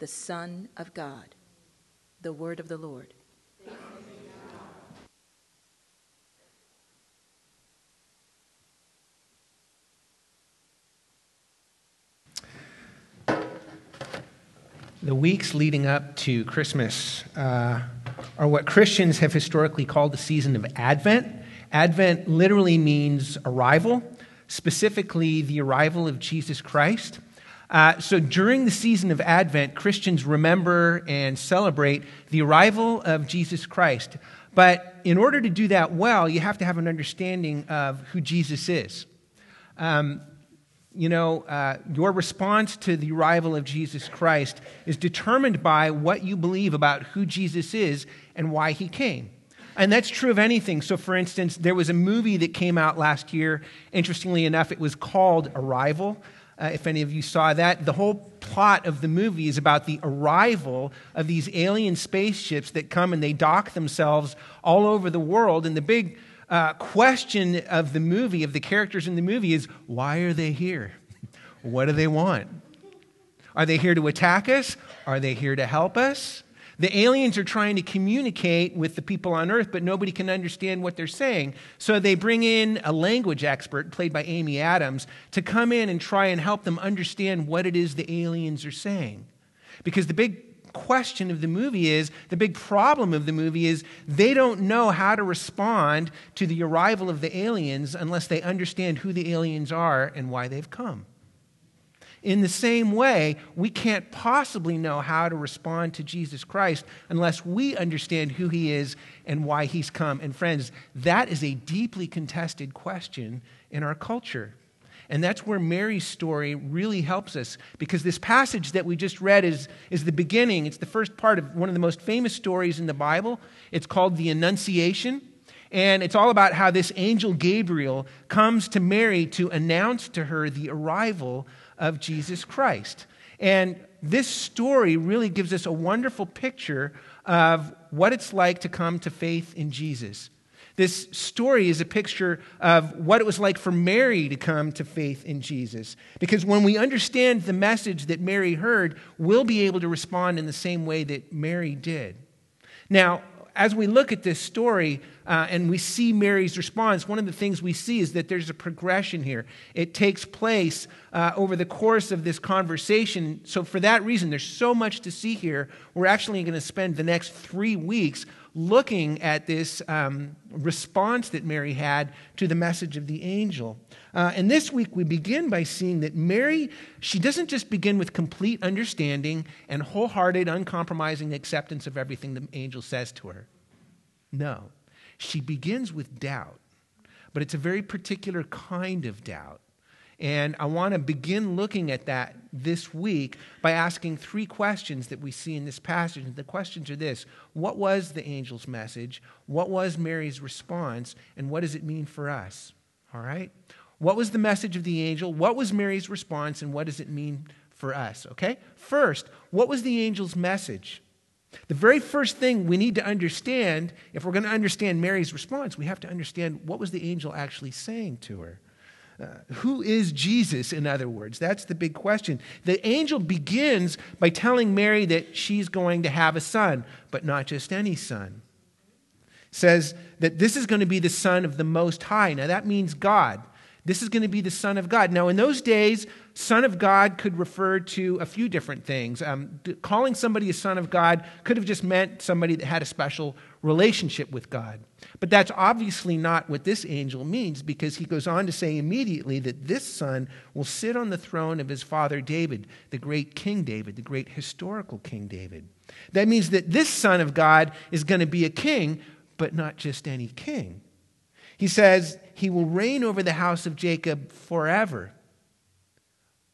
the Son of God. The word of the Lord. The weeks leading up to Christmas uh, are what Christians have historically called the season of Advent. Advent literally means arrival, specifically the arrival of Jesus Christ. Uh, so during the season of Advent, Christians remember and celebrate the arrival of Jesus Christ. But in order to do that well, you have to have an understanding of who Jesus is. Um, you know, uh, your response to the arrival of Jesus Christ is determined by what you believe about who Jesus is and why he came. And that's true of anything. So, for instance, there was a movie that came out last year. Interestingly enough, it was called Arrival uh, if any of you saw that. The whole plot of the movie is about the arrival of these alien spaceships that come and they dock themselves all over the world. And the big uh, question of the movie, of the characters in the movie, is why are they here? what do they want? Are they here to attack us? Are they here to help us? The aliens are trying to communicate with the people on Earth, but nobody can understand what they're saying. So they bring in a language expert, played by Amy Adams, to come in and try and help them understand what it is the aliens are saying. Because the big question of the movie is the big problem of the movie is they don't know how to respond to the arrival of the aliens unless they understand who the aliens are and why they've come. In the same way, we can't possibly know how to respond to Jesus Christ unless we understand who he is and why he's come. And friends, that is a deeply contested question in our culture. And that's where Mary's story really helps us because this passage that we just read is, is the beginning. It's the first part of one of the most famous stories in the Bible. It's called the Annunciation. And it's all about how this angel Gabriel comes to Mary to announce to her the arrival of Jesus Christ. And this story really gives us a wonderful picture of what it's like to come to faith in Jesus. This story is a picture of what it was like for Mary to come to faith in Jesus. Because when we understand the message that Mary heard, we'll be able to respond in the same way that Mary did. Now, as we look at this story uh, and we see Mary's response, one of the things we see is that there's a progression here. It takes place uh, over the course of this conversation. So, for that reason, there's so much to see here. We're actually going to spend the next three weeks looking at this um, response that Mary had to the message of the angel. Uh, and this week we begin by seeing that Mary, she doesn't just begin with complete understanding and wholehearted, uncompromising acceptance of everything the angel says to her. No, she begins with doubt, but it's a very particular kind of doubt. And I want to begin looking at that this week by asking three questions that we see in this passage. The questions are this What was the angel's message? What was Mary's response? And what does it mean for us? All right? What was the message of the angel? What was Mary's response? And what does it mean for us? Okay? First, what was the angel's message? The very first thing we need to understand, if we're going to understand Mary's response, we have to understand what was the angel actually saying to her. Uh, who is Jesus, in other words? That's the big question. The angel begins by telling Mary that she's going to have a son, but not just any son. Says that this is going to be the son of the Most High. Now, that means God. This is going to be the Son of God. Now, in those days, Son of God could refer to a few different things. Um, calling somebody a Son of God could have just meant somebody that had a special relationship with God. But that's obviously not what this angel means because he goes on to say immediately that this Son will sit on the throne of his father David, the great King David, the great historical King David. That means that this Son of God is going to be a king, but not just any king. He says he will reign over the house of Jacob forever.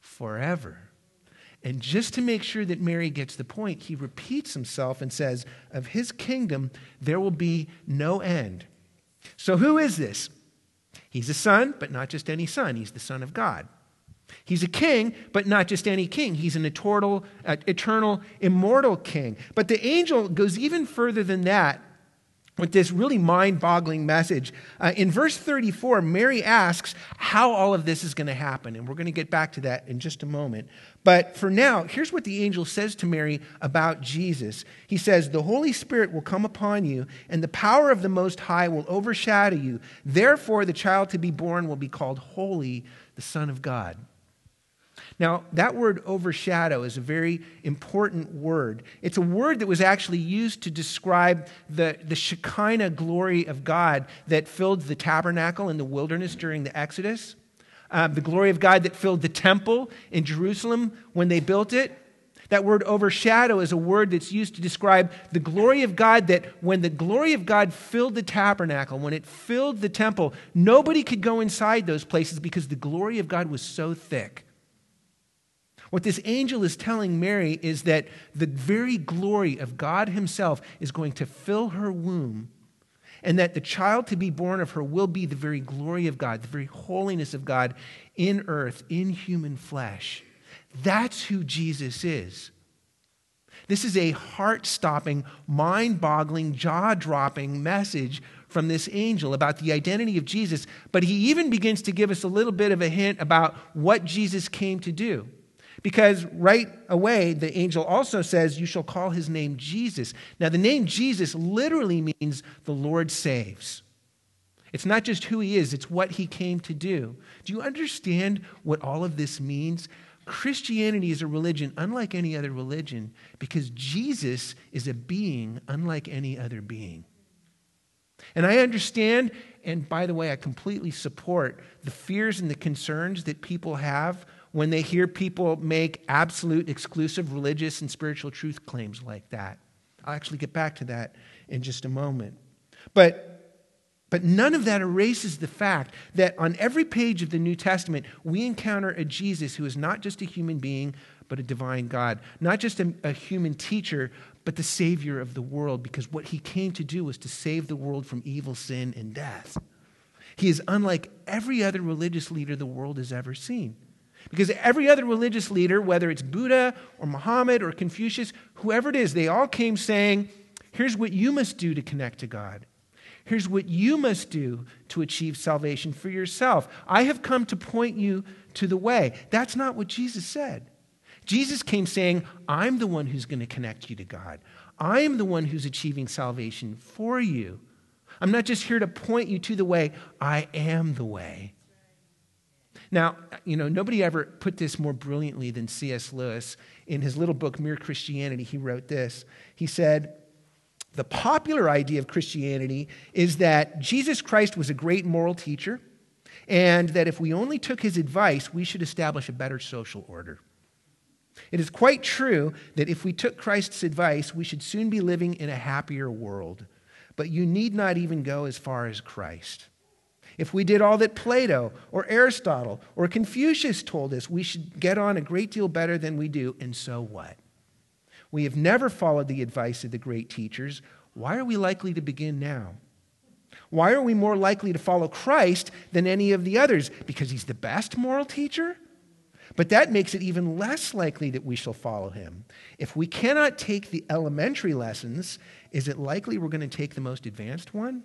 Forever. And just to make sure that Mary gets the point, he repeats himself and says, Of his kingdom there will be no end. So, who is this? He's a son, but not just any son. He's the Son of God. He's a king, but not just any king. He's an eternal, uh, eternal, immortal king. But the angel goes even further than that with this really mind boggling message. Uh, in verse 34, Mary asks how all of this is going to happen. And we're going to get back to that in just a moment. But for now, here's what the angel says to Mary about Jesus. He says, The Holy Spirit will come upon you, and the power of the Most High will overshadow you. Therefore, the child to be born will be called Holy, the Son of God. Now, that word overshadow is a very important word. It's a word that was actually used to describe the, the Shekinah glory of God that filled the tabernacle in the wilderness during the Exodus, uh, the glory of God that filled the temple in Jerusalem when they built it. That word overshadow is a word that's used to describe the glory of God that when the glory of God filled the tabernacle, when it filled the temple, nobody could go inside those places because the glory of God was so thick. What this angel is telling Mary is that the very glory of God Himself is going to fill her womb, and that the child to be born of her will be the very glory of God, the very holiness of God in earth, in human flesh. That's who Jesus is. This is a heart stopping, mind boggling, jaw dropping message from this angel about the identity of Jesus, but he even begins to give us a little bit of a hint about what Jesus came to do. Because right away, the angel also says, You shall call his name Jesus. Now, the name Jesus literally means the Lord saves. It's not just who he is, it's what he came to do. Do you understand what all of this means? Christianity is a religion unlike any other religion because Jesus is a being unlike any other being. And I understand, and by the way, I completely support the fears and the concerns that people have when they hear people make absolute, exclusive religious and spiritual truth claims like that. I'll actually get back to that in just a moment. But, but none of that erases the fact that on every page of the New Testament, we encounter a Jesus who is not just a human being, but a divine God. Not just a, a human teacher, but the Savior of the world, because what he came to do was to save the world from evil, sin, and death. He is unlike every other religious leader the world has ever seen. Because every other religious leader, whether it's Buddha or Muhammad or Confucius, whoever it is, they all came saying, Here's what you must do to connect to God. Here's what you must do to achieve salvation for yourself. I have come to point you to the way. That's not what Jesus said. Jesus came saying, I'm the one who's going to connect you to God. I am the one who's achieving salvation for you. I'm not just here to point you to the way, I am the way. Now, you know, nobody ever put this more brilliantly than C.S. Lewis. In his little book, Mere Christianity, he wrote this. He said, The popular idea of Christianity is that Jesus Christ was a great moral teacher, and that if we only took his advice, we should establish a better social order. It is quite true that if we took Christ's advice, we should soon be living in a happier world. But you need not even go as far as Christ. If we did all that Plato or Aristotle or Confucius told us, we should get on a great deal better than we do, and so what? We have never followed the advice of the great teachers. Why are we likely to begin now? Why are we more likely to follow Christ than any of the others? Because he's the best moral teacher? But that makes it even less likely that we shall follow him. If we cannot take the elementary lessons, is it likely we're going to take the most advanced one?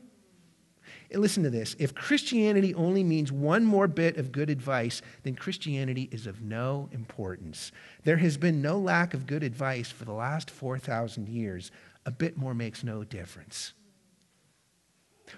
Listen to this. If Christianity only means one more bit of good advice, then Christianity is of no importance. There has been no lack of good advice for the last 4,000 years. A bit more makes no difference.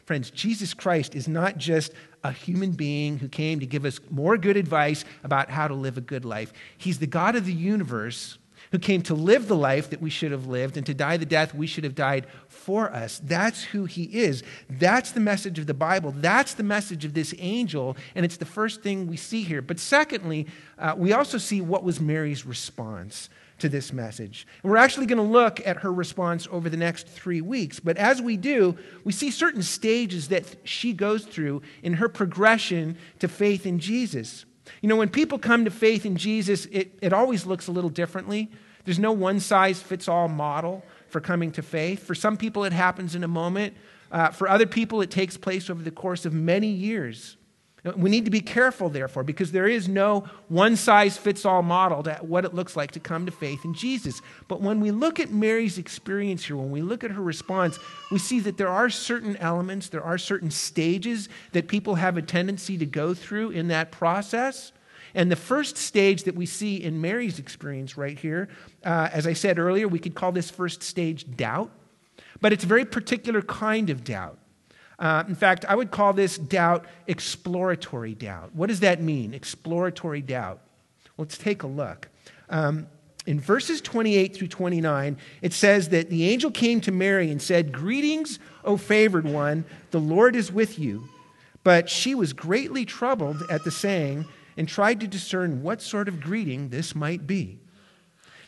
Friends, Jesus Christ is not just a human being who came to give us more good advice about how to live a good life. He's the God of the universe who came to live the life that we should have lived and to die the death we should have died for us. That's who he is. That's the message of the Bible. That's the message of this angel, and it's the first thing we see here. But secondly, uh, we also see what was Mary's response to this message. And we're actually going to look at her response over the next three weeks. But as we do, we see certain stages that she goes through in her progression to faith in Jesus. You know, when people come to faith in Jesus, it, it always looks a little differently. There's no one size fits all model for coming to faith. For some people, it happens in a moment. Uh, for other people, it takes place over the course of many years. We need to be careful, therefore, because there is no one size fits all model to what it looks like to come to faith in Jesus. But when we look at Mary's experience here, when we look at her response, we see that there are certain elements, there are certain stages that people have a tendency to go through in that process. And the first stage that we see in Mary's experience right here, uh, as I said earlier, we could call this first stage doubt, but it's a very particular kind of doubt. Uh, in fact, I would call this doubt exploratory doubt. What does that mean, exploratory doubt? Let's take a look. Um, in verses 28 through 29, it says that the angel came to Mary and said, Greetings, O favored one, the Lord is with you. But she was greatly troubled at the saying and tried to discern what sort of greeting this might be.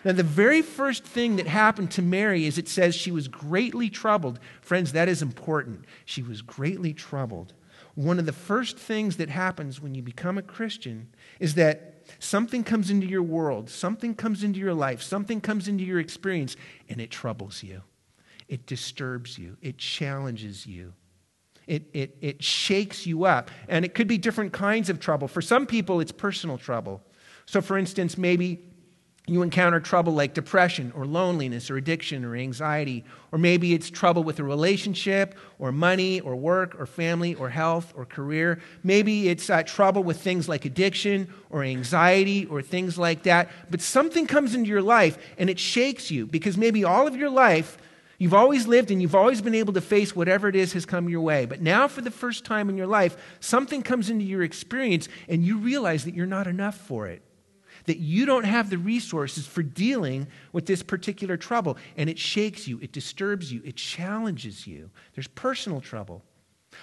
Now, the very first thing that happened to Mary is it says she was greatly troubled. Friends, that is important. She was greatly troubled. One of the first things that happens when you become a Christian is that something comes into your world, something comes into your life, something comes into your experience, and it troubles you. It disturbs you, it challenges you. It, it, it shakes you up. And it could be different kinds of trouble. For some people, it's personal trouble. So, for instance, maybe you encounter trouble like depression or loneliness or addiction or anxiety, or maybe it's trouble with a relationship or money or work or family or health or career. Maybe it's uh, trouble with things like addiction or anxiety or things like that. But something comes into your life and it shakes you because maybe all of your life you've always lived and you've always been able to face whatever it is has come your way. But now, for the first time in your life, something comes into your experience and you realize that you're not enough for it that you don't have the resources for dealing with this particular trouble. And it shakes you, it disturbs you, it challenges you. There's personal trouble.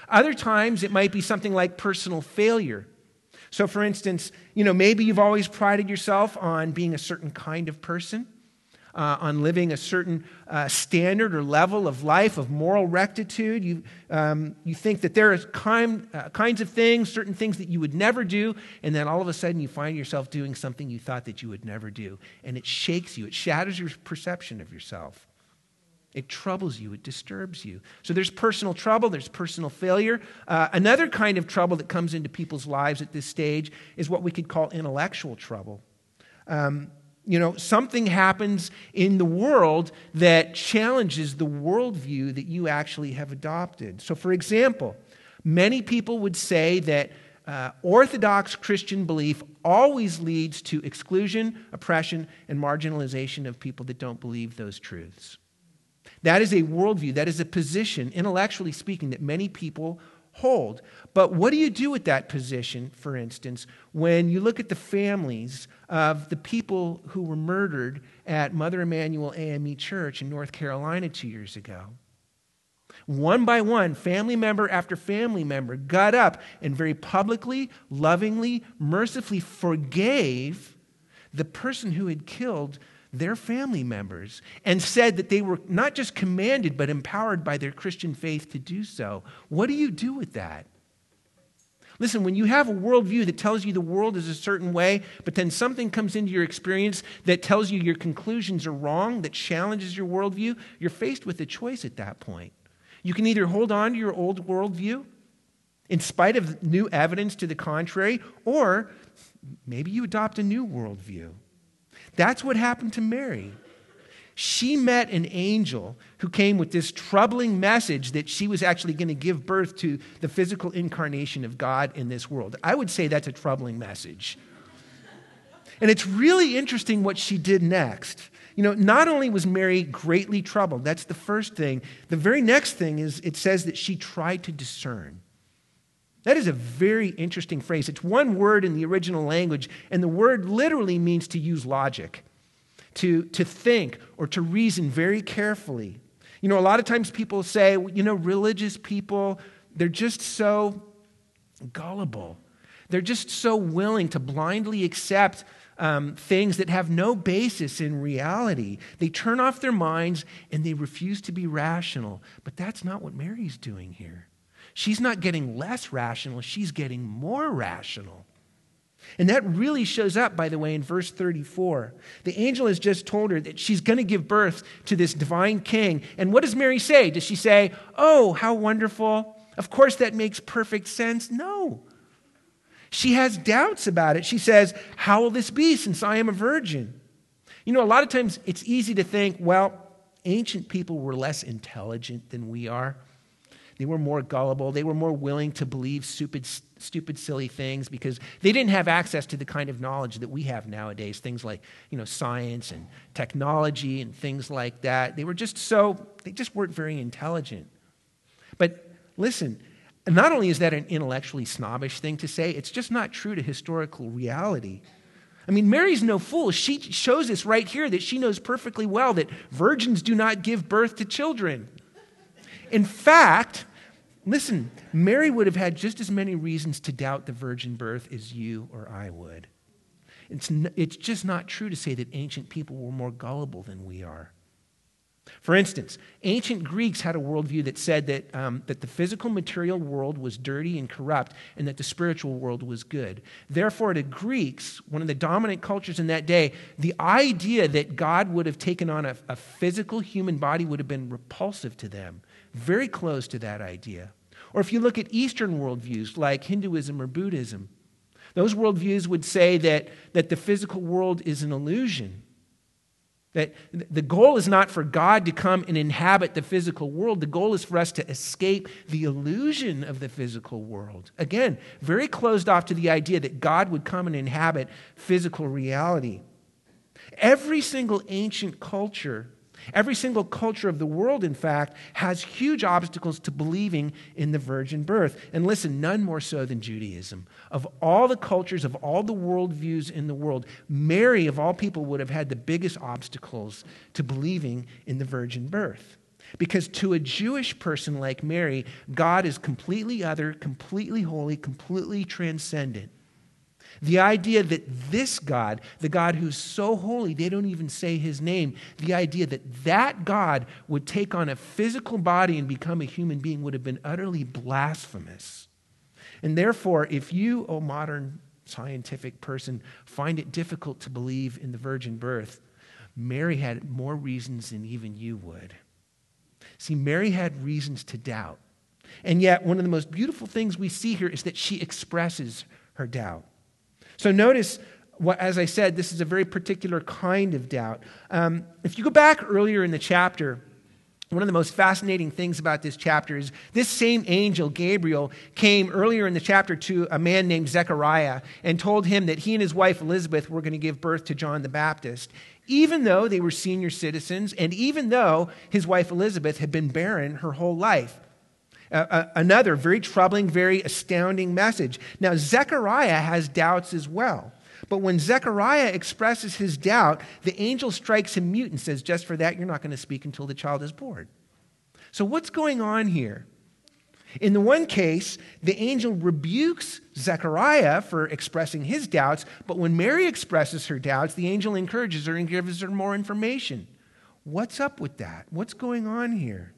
Other times, it might be something like personal failure. So, for instance, you know, maybe you've always prided yourself on being a certain kind of person uh, on living a certain uh, standard or level of life, of moral rectitude. You, um, you think that there are kind, uh, kinds of things, certain things that you would never do, and then all of a sudden you find yourself doing something you thought that you would never do. And it shakes you, it shatters your perception of yourself. It troubles you, it disturbs you. So there's personal trouble, there's personal failure. Uh, another kind of trouble that comes into people's lives at this stage is what we could call intellectual trouble. Um, you know, something happens in the world that challenges the worldview that you actually have adopted. So, for example, many people would say that uh, Orthodox Christian belief always leads to exclusion, oppression, and marginalization of people that don't believe those truths. That is a worldview, that is a position, intellectually speaking, that many people hold. But what do you do with that position, for instance, when you look at the families of the people who were murdered at Mother Emanuel AME Church in North Carolina two years ago? One by one, family member after family member got up and very publicly, lovingly, mercifully forgave the person who had killed their family members and said that they were not just commanded, but empowered by their Christian faith to do so. What do you do with that? Listen, when you have a worldview that tells you the world is a certain way, but then something comes into your experience that tells you your conclusions are wrong, that challenges your worldview, you're faced with a choice at that point. You can either hold on to your old worldview in spite of new evidence to the contrary, or maybe you adopt a new worldview. That's what happened to Mary. She met an angel who came with this troubling message that she was actually going to give birth to the physical incarnation of God in this world. I would say that's a troubling message. And it's really interesting what she did next. You know, not only was Mary greatly troubled, that's the first thing. The very next thing is it says that she tried to discern. That is a very interesting phrase. It's one word in the original language, and the word literally means to use logic, to, to think or to reason very carefully. You know, a lot of times people say, you know, religious people, they're just so gullible. They're just so willing to blindly accept um, things that have no basis in reality. They turn off their minds and they refuse to be rational. But that's not what Mary's doing here. She's not getting less rational, she's getting more rational. And that really shows up, by the way, in verse 34. The angel has just told her that she's going to give birth to this divine king. And what does Mary say? Does she say, Oh, how wonderful? Of course, that makes perfect sense. No. She has doubts about it. She says, How will this be since I am a virgin? You know, a lot of times it's easy to think, well, ancient people were less intelligent than we are. They were more gullible. They were more willing to believe stupid, stupid, silly things because they didn't have access to the kind of knowledge that we have nowadays. Things like, you know, science and technology and things like that. They were just so, they just weren't very intelligent. But listen, not only is that an intellectually snobbish thing to say, it's just not true to historical reality. I mean, Mary's no fool. She shows us right here that she knows perfectly well that virgins do not give birth to children. In fact, Listen, Mary would have had just as many reasons to doubt the virgin birth as you or I would. It's, n- it's just not true to say that ancient people were more gullible than we are. For instance, ancient Greeks had a worldview that said that, um, that the physical material world was dirty and corrupt and that the spiritual world was good. Therefore, to Greeks, one of the dominant cultures in that day, the idea that God would have taken on a, a physical human body would have been repulsive to them very close to that idea. Or if you look at Eastern worldviews like Hinduism or Buddhism, those worldviews would say that, that the physical world is an illusion. That the goal is not for God to come and inhabit the physical world. The goal is for us to escape the illusion of the physical world. Again, very closed off to the idea that God would come and inhabit physical reality. Every single ancient culture Every single culture of the world, in fact, has huge obstacles to believing in the virgin birth. And listen, none more so than Judaism. Of all the cultures, of all the worldviews in the world, Mary, of all people, would have had the biggest obstacles to believing in the virgin birth. Because to a Jewish person like Mary, God is completely other, completely holy, completely transcendent. The idea that this God, the God who's so holy, they don't even say his name, the idea that that God would take on a physical body and become a human being would have been utterly blasphemous. And therefore, if you, oh modern scientific person, find it difficult to believe in the virgin birth, Mary had more reasons than even you would. See, Mary had reasons to doubt. And yet, one of the most beautiful things we see here is that she expresses her doubt. So notice, what, as I said, this is a very particular kind of doubt. Um, if you go back earlier in the chapter, one of the most fascinating things about this chapter is this same angel, Gabriel, came earlier in the chapter to a man named Zechariah and told him that he and his wife Elizabeth were going to give birth to John the Baptist, even though they were senior citizens and even though his wife Elizabeth had been barren her whole life another very troubling, very astounding message. Now, Zechariah has doubts as well. But when Zechariah expresses his doubt, the angel strikes him mute and says, Just for that, you're not going to speak until the child is born. So, what's going on here? In the one case, the angel rebukes Zechariah for expressing his doubts, but when Mary expresses her doubts, the angel encourages her and gives her more information. What's up with that? What's going on here?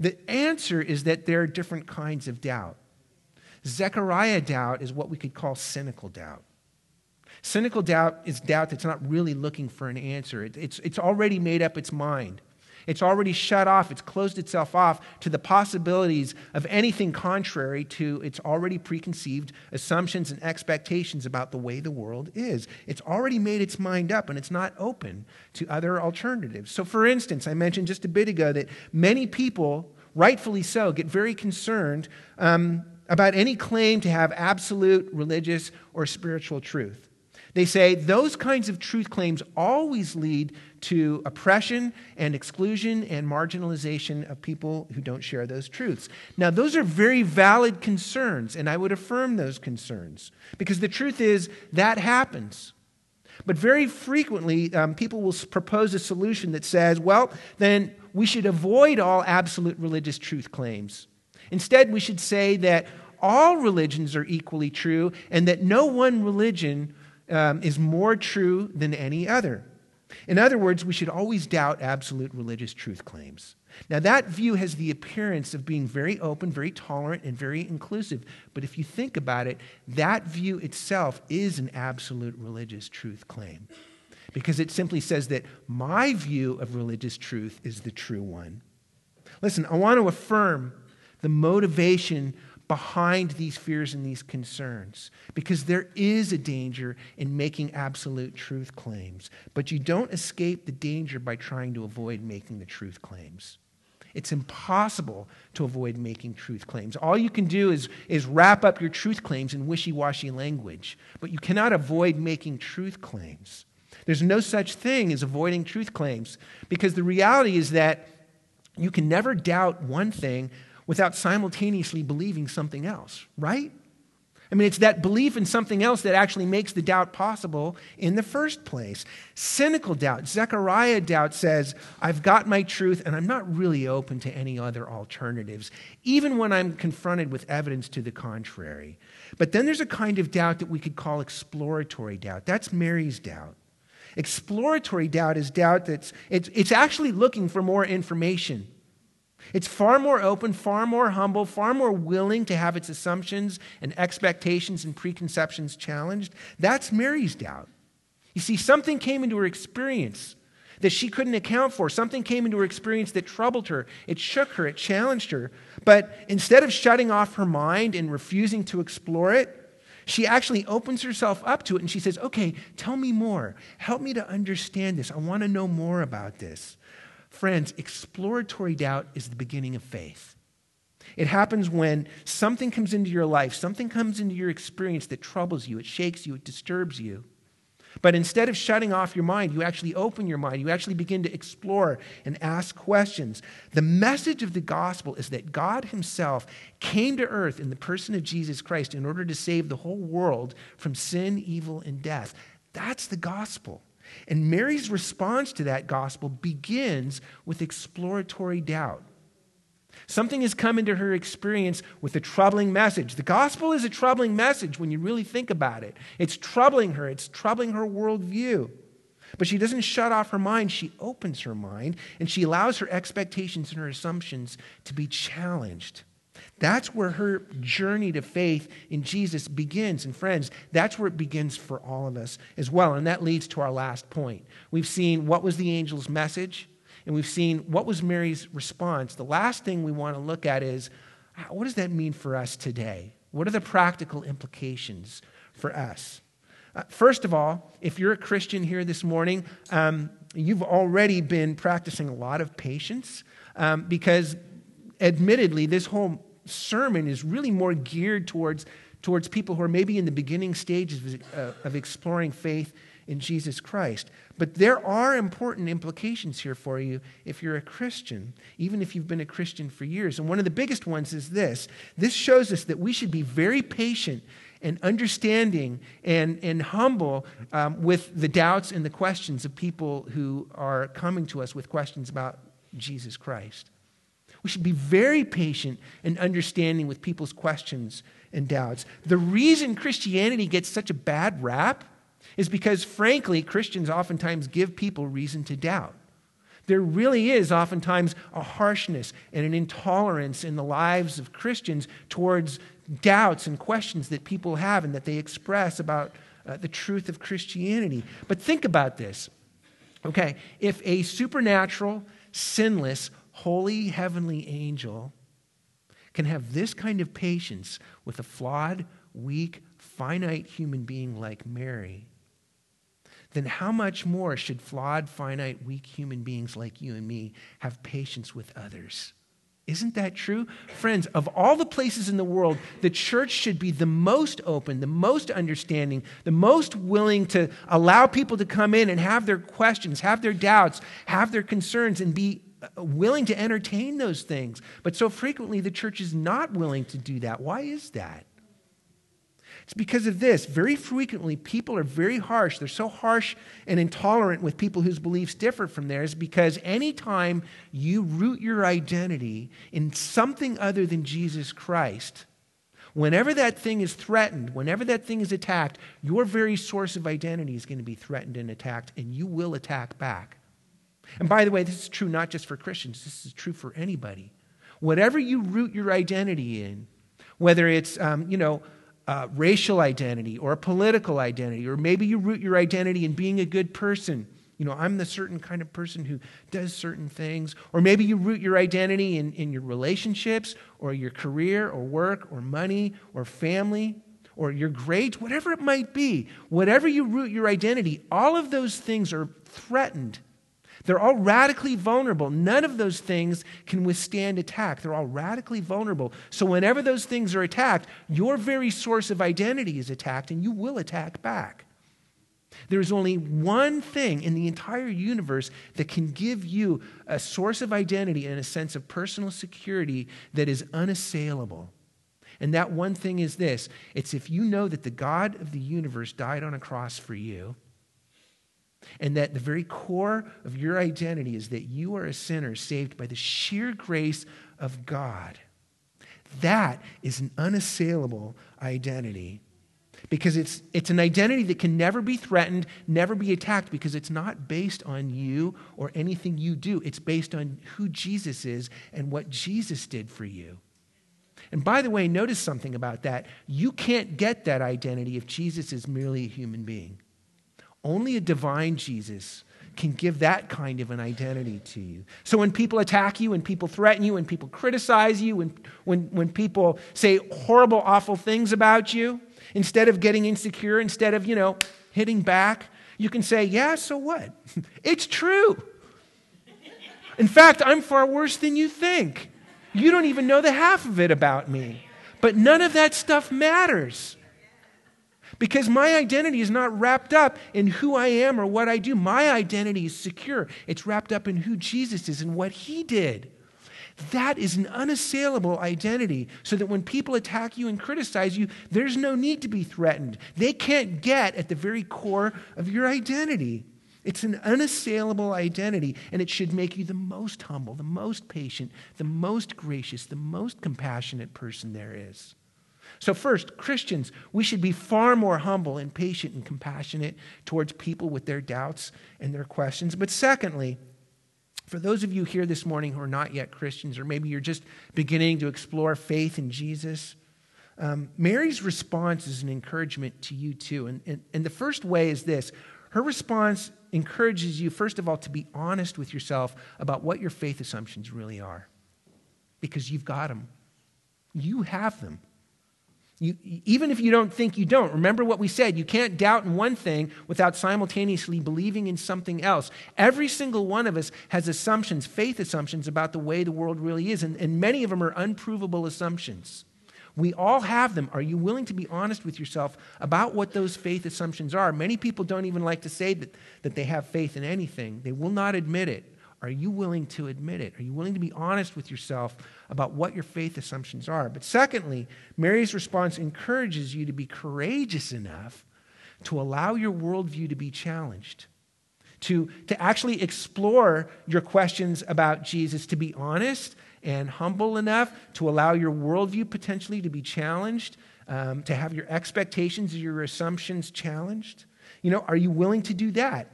The answer is that there are different kinds of doubt. Zechariah doubt is what we could call cynical doubt. Cynical doubt is doubt that's not really looking for an answer. It, it's, it's already made up its mind. It's already shut off, it's closed itself off to the possibilities of anything contrary to its already preconceived assumptions and expectations about the way the world is. It's already made its mind up and it's not open to other alternatives. So, for instance, I mentioned just a bit ago that many people, rightfully so, get very concerned um, about any claim to have absolute religious or spiritual truth. They say those kinds of truth claims always lead to oppression and exclusion and marginalization of people who don't share those truths. Now, those are very valid concerns, and I would affirm those concerns because the truth is that happens. But very frequently, um, people will propose a solution that says, well, then we should avoid all absolute religious truth claims. Instead, we should say that all religions are equally true and that no one religion um, is more true than any other. In other words, we should always doubt absolute religious truth claims. Now, that view has the appearance of being very open, very tolerant, and very inclusive. But if you think about it, that view itself is an absolute religious truth claim. Because it simply says that my view of religious truth is the true one. Listen, I want to affirm the motivation behind these fears and these concerns because there is a danger in making absolute truth claims, but you don't escape the danger by trying to avoid making the truth claims. It's impossible to avoid making truth claims. All you can do is, is wrap up your truth claims in wishy washy language, but you cannot avoid making truth claims. There's no such thing as avoiding truth claims because the reality is that you can never doubt one thing without simultaneously believing something else, right? I mean, it's that belief in something else that actually makes the doubt possible in the first place. Cynical doubt, Zechariah doubt says, I've got my truth and I'm not really open to any other alternatives, even when I'm confronted with evidence to the contrary. But then there's a kind of doubt that we could call exploratory doubt. That's Mary's doubt. Exploratory doubt is doubt that's it's, it's actually looking for more information. It's far more open, far more humble, far more willing to have its assumptions and expectations and preconceptions challenged. That's Mary's doubt. You see, something came into her experience that she couldn't account for. Something came into her experience that troubled her. It shook her, it challenged her. But instead of shutting off her mind and refusing to explore it, she actually opens herself up to it and she says, Okay, tell me more. Help me to understand this. I want to know more about this. Friends, exploratory doubt is the beginning of faith. It happens when something comes into your life, something comes into your experience that troubles you, it shakes you, it disturbs you. But instead of shutting off your mind, you actually open your mind. You actually begin to explore and ask questions. The message of the gospel is that God Himself came to earth in the person of Jesus Christ in order to save the whole world from sin, evil, and death. That's the gospel. And Mary's response to that gospel begins with exploratory doubt. Something has come into her experience with a troubling message. The gospel is a troubling message when you really think about it. It's troubling her, it's troubling her worldview. But she doesn't shut off her mind, she opens her mind and she allows her expectations and her assumptions to be challenged. That's where her journey to faith in Jesus begins. And friends, that's where it begins for all of us as well. And that leads to our last point. We've seen what was the angel's message, and we've seen what was Mary's response. The last thing we want to look at is what does that mean for us today? What are the practical implications for us? Uh, first of all, if you're a Christian here this morning, um, you've already been practicing a lot of patience um, because, admittedly, this whole sermon is really more geared towards, towards people who are maybe in the beginning stages of, uh, of exploring faith in Jesus Christ. But there are important implications here for you if you're a Christian, even if you've been a Christian for years. And one of the biggest ones is this this shows us that we should be very patient and understanding and, and humble um, with the doubts and the questions of people who are coming to us with questions about Jesus Christ. We should be very patient and understanding with people's questions and doubts. The reason Christianity gets such a bad rap is because, frankly, Christians oftentimes give people reason to doubt. There really is oftentimes a harshness and an intolerance in the lives of Christians towards doubts and questions that people have and that they express about uh, the truth of Christianity. But think about this. Okay, if a supernatural, sinless, holy, heavenly angel can have this kind of patience with a flawed, weak, finite human being like Mary, then how much more should flawed, finite, weak human beings like you and me have patience with others? Isn't that true? Friends, of all the places in the world, the church should be the most open, the most understanding, the most willing to allow people to come in and have their questions, have their doubts, have their concerns, and be Uh, willing to entertain those things. But so frequently, the church is not willing to do that. Why is that? It's because of this. Very frequently, people are very harsh. They're so harsh and intolerant with people whose beliefs differ from theirs because anytime you root your identity in something other than Jesus Christ, whenever that thing is threatened, whenever that thing is attacked, your very source of identity is going to be threatened and attacked, and you will attack back. And by the way, this is true not just for Christians, this is true for anybody. Whatever you root your identity in, whether it's, um, you know, uh, racial identity or a political identity, or maybe you root your identity in being a good person. You know, I'm the certain kind of person who does certain things. Or maybe you root your identity in, in your relationships or your career or work or money or family or your grades, whatever it might be. Whatever you root your identity, all of those things are threatened they're all radically vulnerable. None of those things can withstand attack. They're all radically vulnerable. So, whenever those things are attacked, your very source of identity is attacked, and you will attack back. There's only one thing in the entire universe that can give you a source of identity and a sense of personal security that is unassailable. And that one thing is this it's if you know that the God of the universe died on a cross for you and that the very core of your identity is that you are a sinner saved by the sheer grace of God. That is an unassailable identity because it's, it's an identity that can never be threatened, never be attacked, because it's not based on you or anything you do. It's based on who Jesus is and what Jesus did for you. And by the way, notice something about that. You can't get that identity if Jesus is merely a human being. Only a divine Jesus can give that kind of an identity to you. So when people attack you, when people threaten you, when people criticize you, when, when, when people say horrible, awful things about you, instead of getting insecure, instead of, you know, hitting back, you can say, yeah, so what? it's true. In fact, I'm far worse than you think. You don't even know the half of it about me. But none of that stuff matters. Because my identity is not wrapped up in who I am or what I do. My identity is secure. It's wrapped up in who Jesus is and what he did. That is an unassailable identity, so that when people attack you and criticize you, there's no need to be threatened. They can't get at the very core of your identity. It's an unassailable identity, and it should make you the most humble, the most patient, the most gracious, the most compassionate person there is. So, first, Christians, we should be far more humble and patient and compassionate towards people with their doubts and their questions. But, secondly, for those of you here this morning who are not yet Christians, or maybe you're just beginning to explore faith in Jesus, um, Mary's response is an encouragement to you too. And, and, and the first way is this her response encourages you, first of all, to be honest with yourself about what your faith assumptions really are, because you've got them. You have them. You, even if you don't think you don't, remember what we said. You can't doubt in one thing without simultaneously believing in something else. Every single one of us has assumptions, faith assumptions about the way the world really is, and, and many of them are unprovable assumptions. We all have them. Are you willing to be honest with yourself about what those faith assumptions are? Many people don't even like to say that, that they have faith in anything, they will not admit it. Are you willing to admit it? Are you willing to be honest with yourself about what your faith assumptions are? But secondly, Mary's response encourages you to be courageous enough to allow your worldview to be challenged, to, to actually explore your questions about Jesus, to be honest and humble enough to allow your worldview potentially to be challenged, um, to have your expectations your assumptions challenged. You know, are you willing to do that?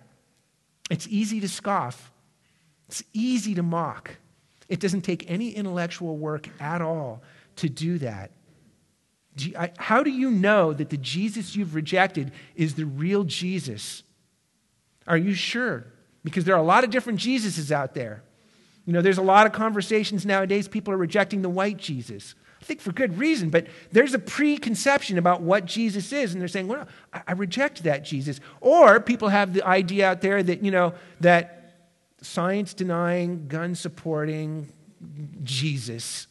It's easy to scoff. It's easy to mock. It doesn't take any intellectual work at all to do that. How do you know that the Jesus you've rejected is the real Jesus? Are you sure? Because there are a lot of different Jesuses out there. You know, there's a lot of conversations nowadays, people are rejecting the white Jesus. I think for good reason, but there's a preconception about what Jesus is, and they're saying, well, I, I reject that Jesus. Or people have the idea out there that, you know, that science denying, gun supporting Jesus,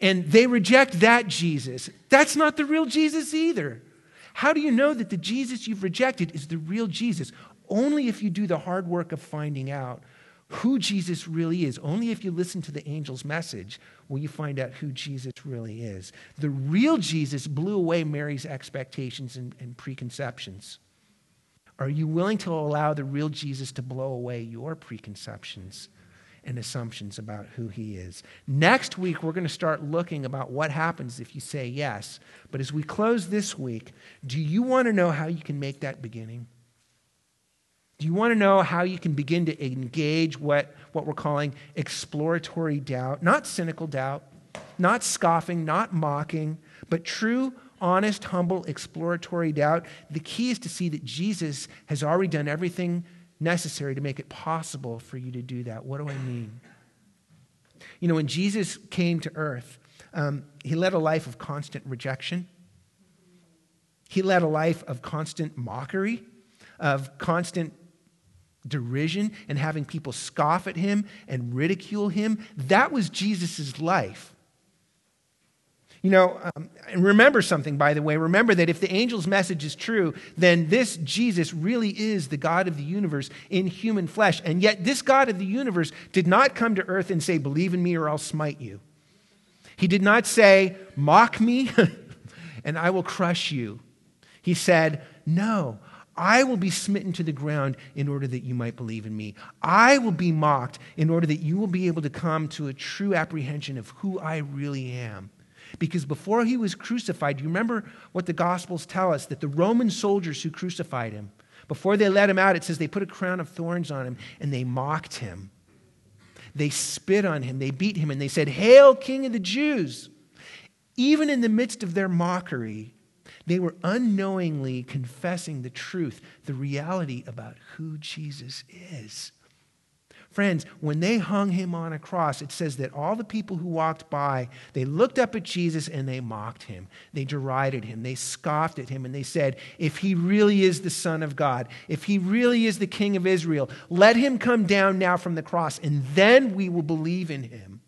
and they reject that Jesus. That's not the real Jesus either. How do you know that the Jesus you've rejected is the real Jesus? Only if you do the hard work of finding out who Jesus really is. Only if you listen to the angel's message will you find out who Jesus really is. The real Jesus blew away Mary's expectations and, and preconceptions. Are you willing to allow the real Jesus to blow away your preconceptions and assumptions about who he is? Next week, we're going to start looking about what happens if you say yes. But as we close this week, do you want to know how you can make that beginning? Do you want to know how you can begin to engage what, what we're calling exploratory doubt? Not cynical doubt, not scoffing, not mocking, but true, honest, humble, exploratory doubt. The key is to see that Jesus has already done everything necessary to make it possible for you to do that. What do I mean? You know, when Jesus came to earth, um, he led a life of constant rejection. He led a life of constant mockery, of constant derision and having people scoff at him and ridicule him. That was Jesus' life. You know, um, and remember something, by the way. Remember that if the angel's message is true, then this Jesus really is the God of the universe in human flesh. And yet, this God of the universe did not come to earth and say, Believe in me or I'll smite you. He did not say, Mock me and I will crush you. He said, No, I will be smitten to the ground in order that you might believe in me. I will be mocked in order that you will be able to come to a true apprehension of who I really am. Because before he was crucified, you remember what the Gospels tell us that the Roman soldiers who crucified him, before they let him out, it says they put a crown of thorns on him and they mocked him. They spit on him, they beat him, and they said, Hail, King of the Jews! Even in the midst of their mockery, they were unknowingly confessing the truth, the reality about who Jesus is. Friends, when they hung him on a cross, it says that all the people who walked by, they looked up at Jesus and they mocked him. They derided him. They scoffed at him and they said, If he really is the Son of God, if he really is the King of Israel, let him come down now from the cross and then we will believe in him.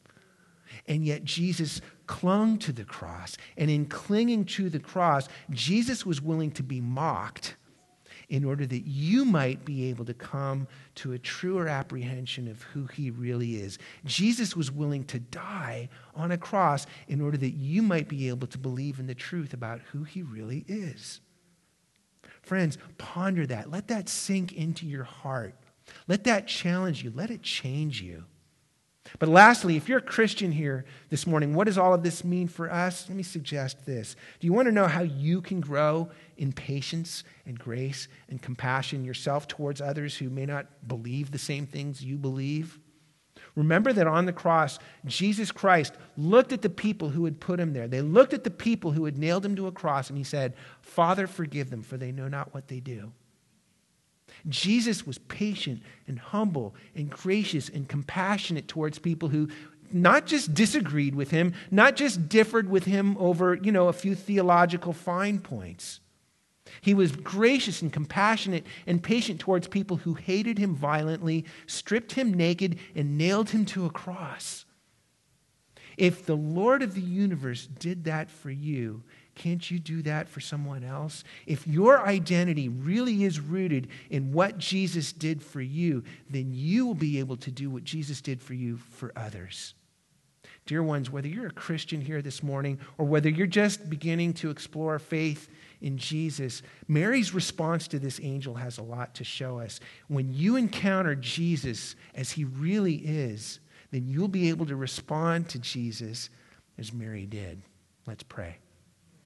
And yet Jesus clung to the cross. And in clinging to the cross, Jesus was willing to be mocked in order that you might be able to come to a truer apprehension of who he really is. Jesus was willing to die on a cross in order that you might be able to believe in the truth about who he really is. Friends, ponder that. Let that sink into your heart. Let that challenge you. Let it change you. But lastly, if you're a Christian here this morning, what does all of this mean for us? Let me suggest this. Do you want to know how you can grow in patience and grace and compassion yourself towards others who may not believe the same things you believe? Remember that on the cross, Jesus Christ looked at the people who had put him there. They looked at the people who had nailed him to a cross, and he said, Father, forgive them, for they know not what they do. Jesus was patient and humble and gracious and compassionate towards people who not just disagreed with him, not just differed with him over, you know, a few theological fine points. He was gracious and compassionate and patient towards people who hated him violently, stripped him naked, and nailed him to a cross. If the Lord of the universe did that for you, can't you do that for someone else? If your identity really is rooted in what Jesus did for you, then you will be able to do what Jesus did for you for others. Dear ones, whether you're a Christian here this morning or whether you're just beginning to explore faith in Jesus, Mary's response to this angel has a lot to show us. When you encounter Jesus as he really is, then you'll be able to respond to Jesus as Mary did. Let's pray.